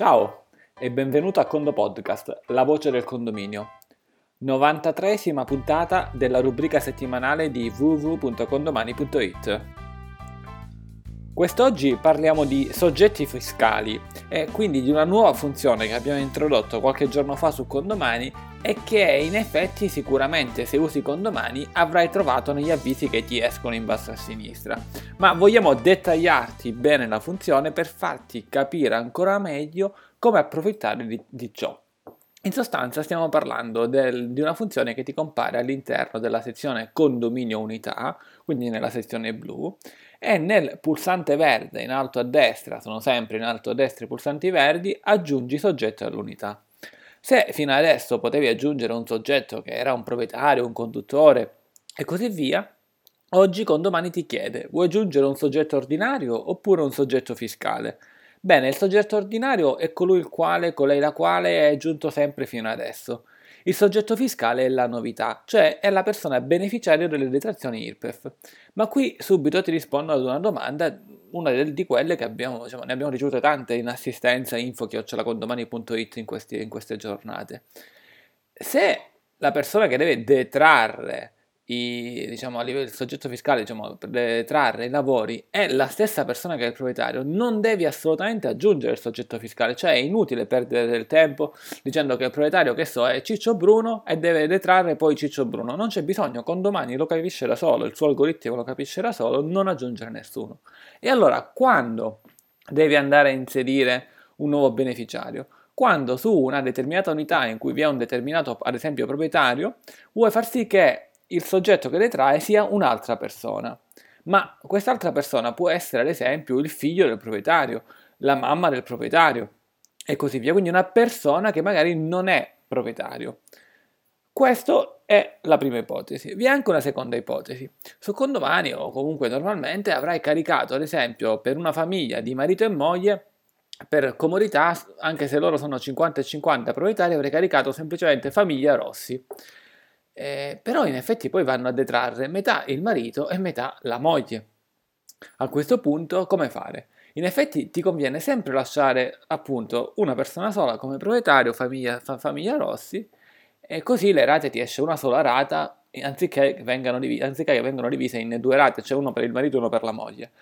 Ciao e benvenuto a Condo Podcast, la voce del condominio. 93esima puntata della rubrica settimanale di www.condomani.it. Quest'oggi parliamo di soggetti fiscali e quindi di una nuova funzione che abbiamo introdotto qualche giorno fa su Condomani e che in effetti sicuramente se usi Condomani avrai trovato negli avvisi che ti escono in basso a sinistra. Ma vogliamo dettagliarti bene la funzione per farti capire ancora meglio come approfittare di, di ciò. In sostanza stiamo parlando del, di una funzione che ti compare all'interno della sezione condominio unità, quindi nella sezione blu, e nel pulsante verde in alto a destra, sono sempre in alto a destra i pulsanti verdi, aggiungi soggetto all'unità. Se fino adesso potevi aggiungere un soggetto che era un proprietario, un conduttore e così via, oggi con domani ti chiede vuoi aggiungere un soggetto ordinario oppure un soggetto fiscale? Bene, il soggetto ordinario è colui il quale, colei la quale è giunto sempre fino adesso. Il soggetto fiscale è la novità, cioè è la persona beneficiaria delle detrazioni IRPEF. Ma qui subito ti rispondo ad una domanda, una di quelle che abbiamo, diciamo, ne abbiamo ricevute tante in assistenza info-condomani.it in, in queste giornate. Se la persona che deve detrarre i, diciamo, a livello del soggetto fiscale, diciamo, per detrarre i lavori è la stessa persona che è il proprietario, non devi assolutamente aggiungere il soggetto fiscale, cioè è inutile perdere del tempo dicendo che il proprietario, che so, è Ciccio Bruno e deve detrarre poi Ciccio Bruno. Non c'è bisogno, con domani lo capisce da solo, il suo algoritmo lo capisce da solo, non aggiungere nessuno. E allora, quando devi andare a inserire un nuovo beneficiario? Quando su una determinata unità in cui vi è un determinato, ad esempio, proprietario, vuoi far sì che il soggetto che detrae sia un'altra persona. Ma quest'altra persona può essere ad esempio il figlio del proprietario, la mamma del proprietario e così via. Quindi una persona che magari non è proprietario. Questa è la prima ipotesi. Vi è anche una seconda ipotesi. Su condomani o comunque normalmente avrai caricato ad esempio per una famiglia di marito e moglie per comodità, anche se loro sono 50 e 50 proprietari, avrei caricato semplicemente famiglia Rossi. Eh, però in effetti poi vanno a detrarre metà il marito e metà la moglie. A questo punto come fare? In effetti ti conviene sempre lasciare appunto una persona sola come proprietario, famiglia, fa, famiglia Rossi, e così le rate ti esce una sola rata anziché, div- anziché che vengano divise in due rate, cioè uno per il marito e uno per la moglie.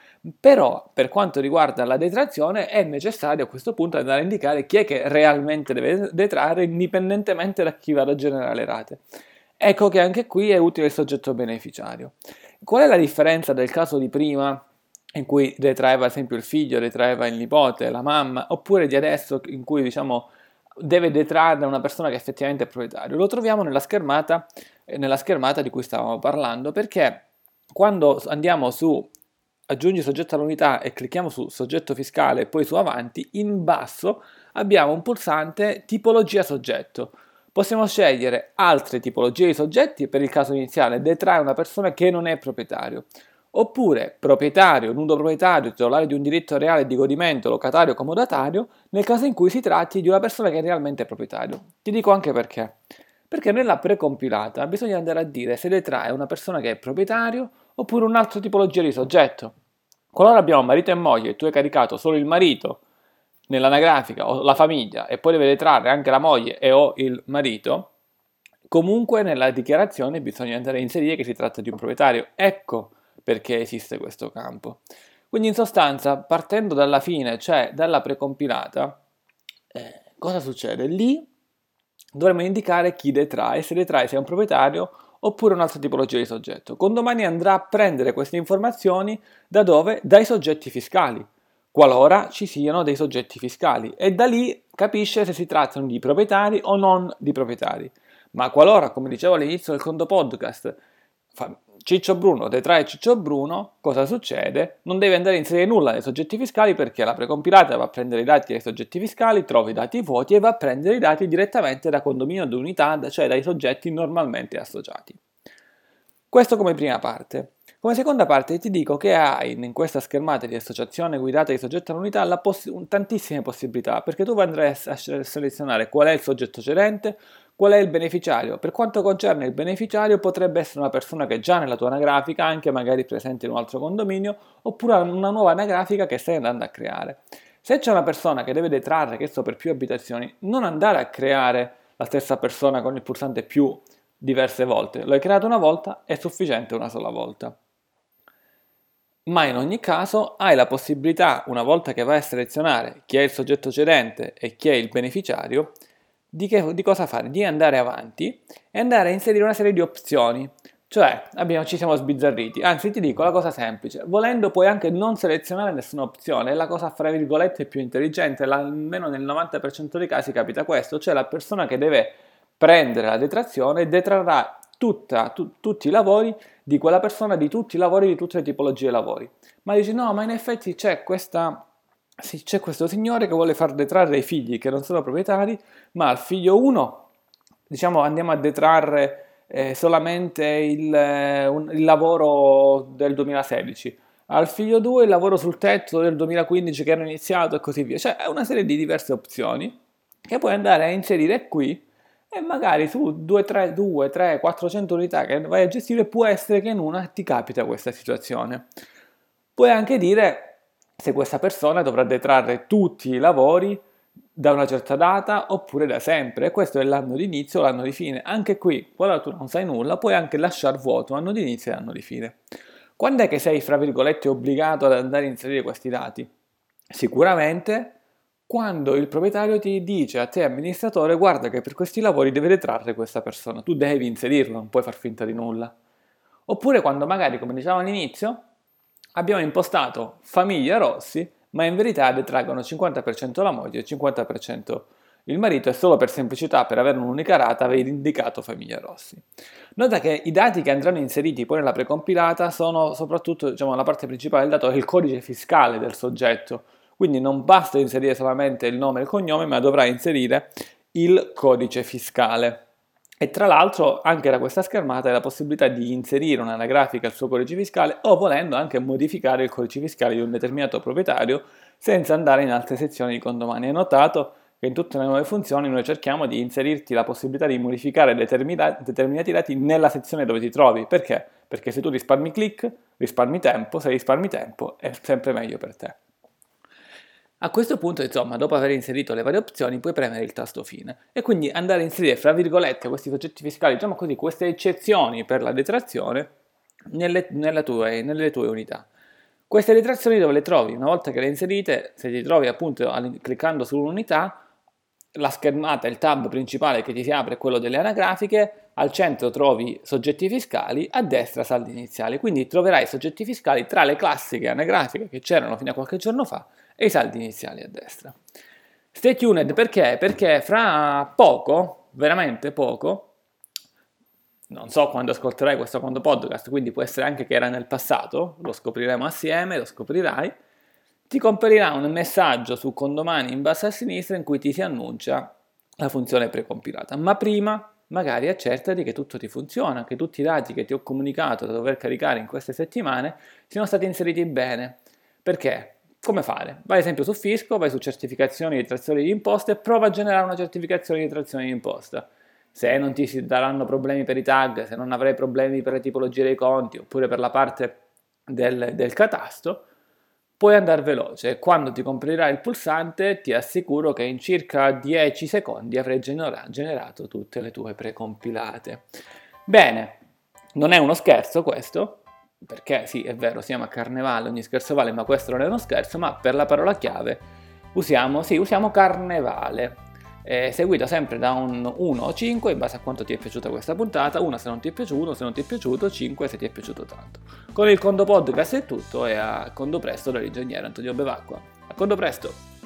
Però per quanto riguarda la detrazione è necessario a questo punto andare a indicare chi è che realmente deve detrarre indipendentemente da chi vada a generare le rate. Ecco che anche qui è utile il soggetto beneficiario. Qual è la differenza del caso di prima in cui detraeva ad esempio il figlio, detraeva il nipote, la mamma, oppure di adesso in cui diciamo deve detrarre una persona che effettivamente è proprietario? Lo troviamo nella schermata, nella schermata di cui stavamo parlando perché quando andiamo su aggiungi soggetto all'unità e clicchiamo su soggetto fiscale e poi su avanti, in basso abbiamo un pulsante tipologia soggetto Possiamo scegliere altre tipologie di soggetti per il caso iniziale, detrae una persona che non è proprietario. Oppure proprietario, nudo proprietario, titolare di un diritto reale di godimento, locatario comodatario, nel caso in cui si tratti di una persona che è realmente proprietario. Ti dico anche perché. Perché nella precompilata bisogna andare a dire se detrae una persona che è proprietario oppure un'altra tipologia di soggetto. Qualora abbiamo marito e moglie e tu hai caricato solo il marito nell'anagrafica o la famiglia e poi deve detrarre anche la moglie e o il marito, comunque nella dichiarazione bisogna andare a inserire che si tratta di un proprietario. Ecco perché esiste questo campo. Quindi in sostanza, partendo dalla fine, cioè dalla precompilata, eh, cosa succede? Lì dovremo indicare chi detrae, se detrae sia un proprietario oppure un'altra tipologia di soggetto. Condomani andrà a prendere queste informazioni da dove? Dai soggetti fiscali qualora ci siano dei soggetti fiscali e da lì capisce se si trattano di proprietari o non di proprietari. Ma qualora, come dicevo all'inizio del conto podcast, Ciccio Bruno detrae Ciccio Bruno, cosa succede? Non deve andare a inserire nulla nei soggetti fiscali perché la precompilata va a prendere i dati dai soggetti fiscali, trova i dati vuoti e va a prendere i dati direttamente da condominio d'unità, cioè dai soggetti normalmente associati. Questo come prima parte. Come seconda parte ti dico che hai in questa schermata di associazione guidata di soggetto all'unità poss- tantissime possibilità, perché tu andrai a selezionare qual è il soggetto cedente, qual è il beneficiario. Per quanto concerne il beneficiario potrebbe essere una persona che è già nella tua anagrafica, anche magari presente in un altro condominio, oppure una nuova anagrafica che stai andando a creare. Se c'è una persona che deve detrarre, che so, per più abitazioni, non andare a creare la stessa persona con il pulsante più diverse volte. Lo hai creato una volta, è sufficiente una sola volta. Ma in ogni caso hai la possibilità, una volta che vai a selezionare chi è il soggetto cedente e chi è il beneficiario, di, che, di cosa fare? Di andare avanti e andare a inserire una serie di opzioni. Cioè, abbiamo, ci siamo sbizzarriti. Anzi, ti dico la cosa semplice. Volendo puoi anche non selezionare nessuna opzione. È la cosa, fra virgolette, più intelligente. almeno nel 90% dei casi capita questo. Cioè, la persona che deve prendere la detrazione detrarrà tutta, tu, tutti i lavori di quella persona, di tutti i lavori, di tutte le tipologie di lavori. Ma dici, no, ma in effetti c'è questa c'è questo signore che vuole far detrarre i figli che non sono proprietari, ma al figlio 1, diciamo, andiamo a detrarre eh, solamente il, eh, un, il, lavoro del 2016, al figlio 2 il lavoro sul tetto del 2015 che hanno iniziato e così via. Cioè, è una serie di diverse opzioni che puoi andare a inserire qui e magari su 2, 3, 2, 3, 400 unità che vai a gestire può essere che in una ti capita questa situazione. Puoi anche dire se questa persona dovrà detrarre tutti i lavori da una certa data oppure da sempre. Questo è l'anno di inizio o l'anno di fine. Anche qui, quando tu non sai nulla, puoi anche lasciare vuoto anno di inizio e anno di fine. Quando è che sei, fra virgolette, obbligato ad andare a inserire questi dati? Sicuramente quando il proprietario ti dice a te amministratore guarda che per questi lavori deve detrarre questa persona, tu devi inserirlo, non puoi far finta di nulla. Oppure quando magari, come dicevamo all'inizio, abbiamo impostato famiglia Rossi, ma in verità detraggono 50% la moglie e 50% il marito e solo per semplicità, per avere un'unica rata, avevi indicato famiglia Rossi. Nota che i dati che andranno inseriti poi nella precompilata sono soprattutto, diciamo, la parte principale del dato è il codice fiscale del soggetto, quindi non basta inserire solamente il nome e il cognome, ma dovrai inserire il codice fiscale. E tra l'altro anche da questa schermata hai la possibilità di inserire un'anagrafica al suo codice fiscale o volendo anche modificare il codice fiscale di un determinato proprietario senza andare in altre sezioni di condomani. Hai notato che in tutte le nuove funzioni noi cerchiamo di inserirti la possibilità di modificare determinati dati nella sezione dove ti trovi. Perché? Perché se tu risparmi click, risparmi tempo, se risparmi tempo è sempre meglio per te. A questo punto, insomma, dopo aver inserito le varie opzioni, puoi premere il tasto fine e quindi andare a inserire, fra virgolette, questi soggetti fiscali, diciamo così, queste eccezioni per la detrazione nelle, tue, nelle tue unità. Queste detrazioni dove le trovi? Una volta che le inserite, se ti trovi appunto cliccando su un'unità, la schermata, il tab principale che ti si apre è quello delle anagrafiche, al centro trovi soggetti fiscali, a destra saldi iniziali, quindi troverai soggetti fiscali tra le classiche anagrafiche che c'erano fino a qualche giorno fa e i saldi iniziali a destra. Stay tuned perché? Perché fra poco, veramente poco, non so quando ascolterai questo podcast, quindi può essere anche che era nel passato, lo scopriremo assieme, lo scoprirai, ti comparirà un messaggio su condomani in basso a sinistra in cui ti si annuncia la funzione precompilata. Ma prima magari accertati che tutto ti funziona, che tutti i dati che ti ho comunicato da dover caricare in queste settimane siano stati inseriti bene. Perché? come fare? Vai ad esempio su Fisco, vai su certificazioni di trazione di imposte e prova a generare una certificazione di trazione di imposta. Se non ti si daranno problemi per i tag, se non avrai problemi per le tipologie dei conti oppure per la parte del, del catasto, puoi andare veloce. Quando ti comprirai il pulsante ti assicuro che in circa 10 secondi avrai genera- generato tutte le tue precompilate. Bene, non è uno scherzo questo, perché sì, è vero, siamo a carnevale, ogni scherzo vale, ma questo non è uno scherzo, ma per la parola chiave usiamo, sì, usiamo carnevale. Eh, seguito sempre da un 1 o 5 in base a quanto ti è piaciuta questa puntata, 1 se non ti è piaciuto, se non ti è piaciuto, 5 se ti è piaciuto tanto. Con il Condo Podcast è tutto e a Condo Presto dall'ingegnere Antonio Bevacqua. A Condo Presto!